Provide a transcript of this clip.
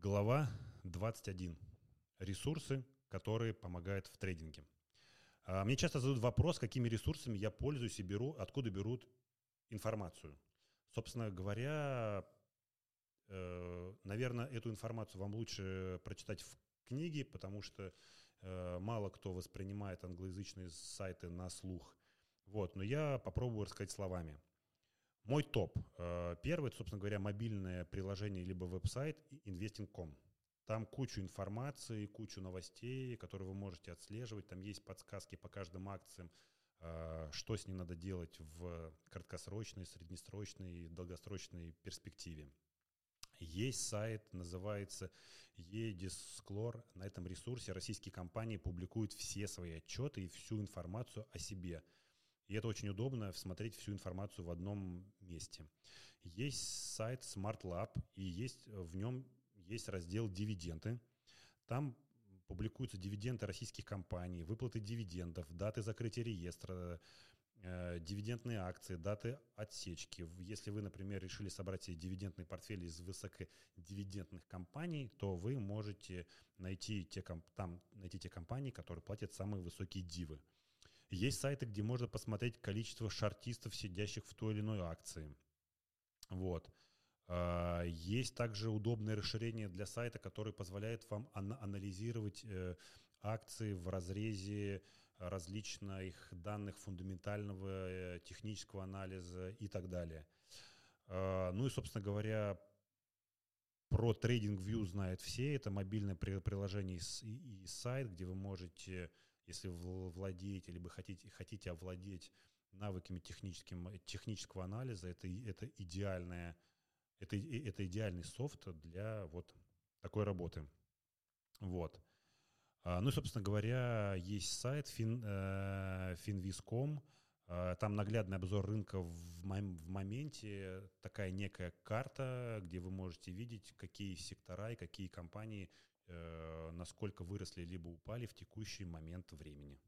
Глава 21. Ресурсы, которые помогают в трейдинге. А, мне часто задают вопрос, какими ресурсами я пользуюсь и беру, откуда берут информацию. Собственно говоря, э, наверное, эту информацию вам лучше прочитать в книге, потому что э, мало кто воспринимает англоязычные сайты на слух. Вот, но я попробую рассказать словами. Мой топ. Э, первый, собственно говоря, мобильное приложение либо веб-сайт investing.com. Там кучу информации, кучу новостей, которые вы можете отслеживать. Там есть подсказки по каждым акциям, э, что с ней надо делать в краткосрочной, среднесрочной и долгосрочной перспективе. Есть сайт, называется e-Disclor. На этом ресурсе российские компании публикуют все свои отчеты и всю информацию о себе – и это очень удобно смотреть всю информацию в одном месте. Есть сайт Smart Lab, и есть в нем есть раздел «Дивиденды». Там публикуются дивиденды российских компаний, выплаты дивидендов, даты закрытия реестра, э, дивидендные акции, даты отсечки. Если вы, например, решили собрать себе дивидендный портфель из высокодивидендных компаний, то вы можете найти те, там, найти те компании, которые платят самые высокие дивы. Есть сайты, где можно посмотреть количество шартистов, сидящих в той или иной акции. Вот. А, есть также удобное расширение для сайта, которое позволяет вам анализировать э, акции в разрезе различных данных фундаментального э, технического анализа и так далее. А, ну и, собственно говоря, про TradingView знают все. Это мобильное приложение и сайт, где вы можете если вы владеете, либо хотите, хотите овладеть навыками техническим, технического анализа, это, это, идеальная, это, это идеальный софт для вот такой работы. Вот. А, ну и, собственно говоря, есть сайт fin, э, finviz.com, а, там наглядный обзор рынка в, в моменте, такая некая карта, где вы можете видеть, какие сектора и какие компании Э, насколько выросли либо упали в текущий момент времени.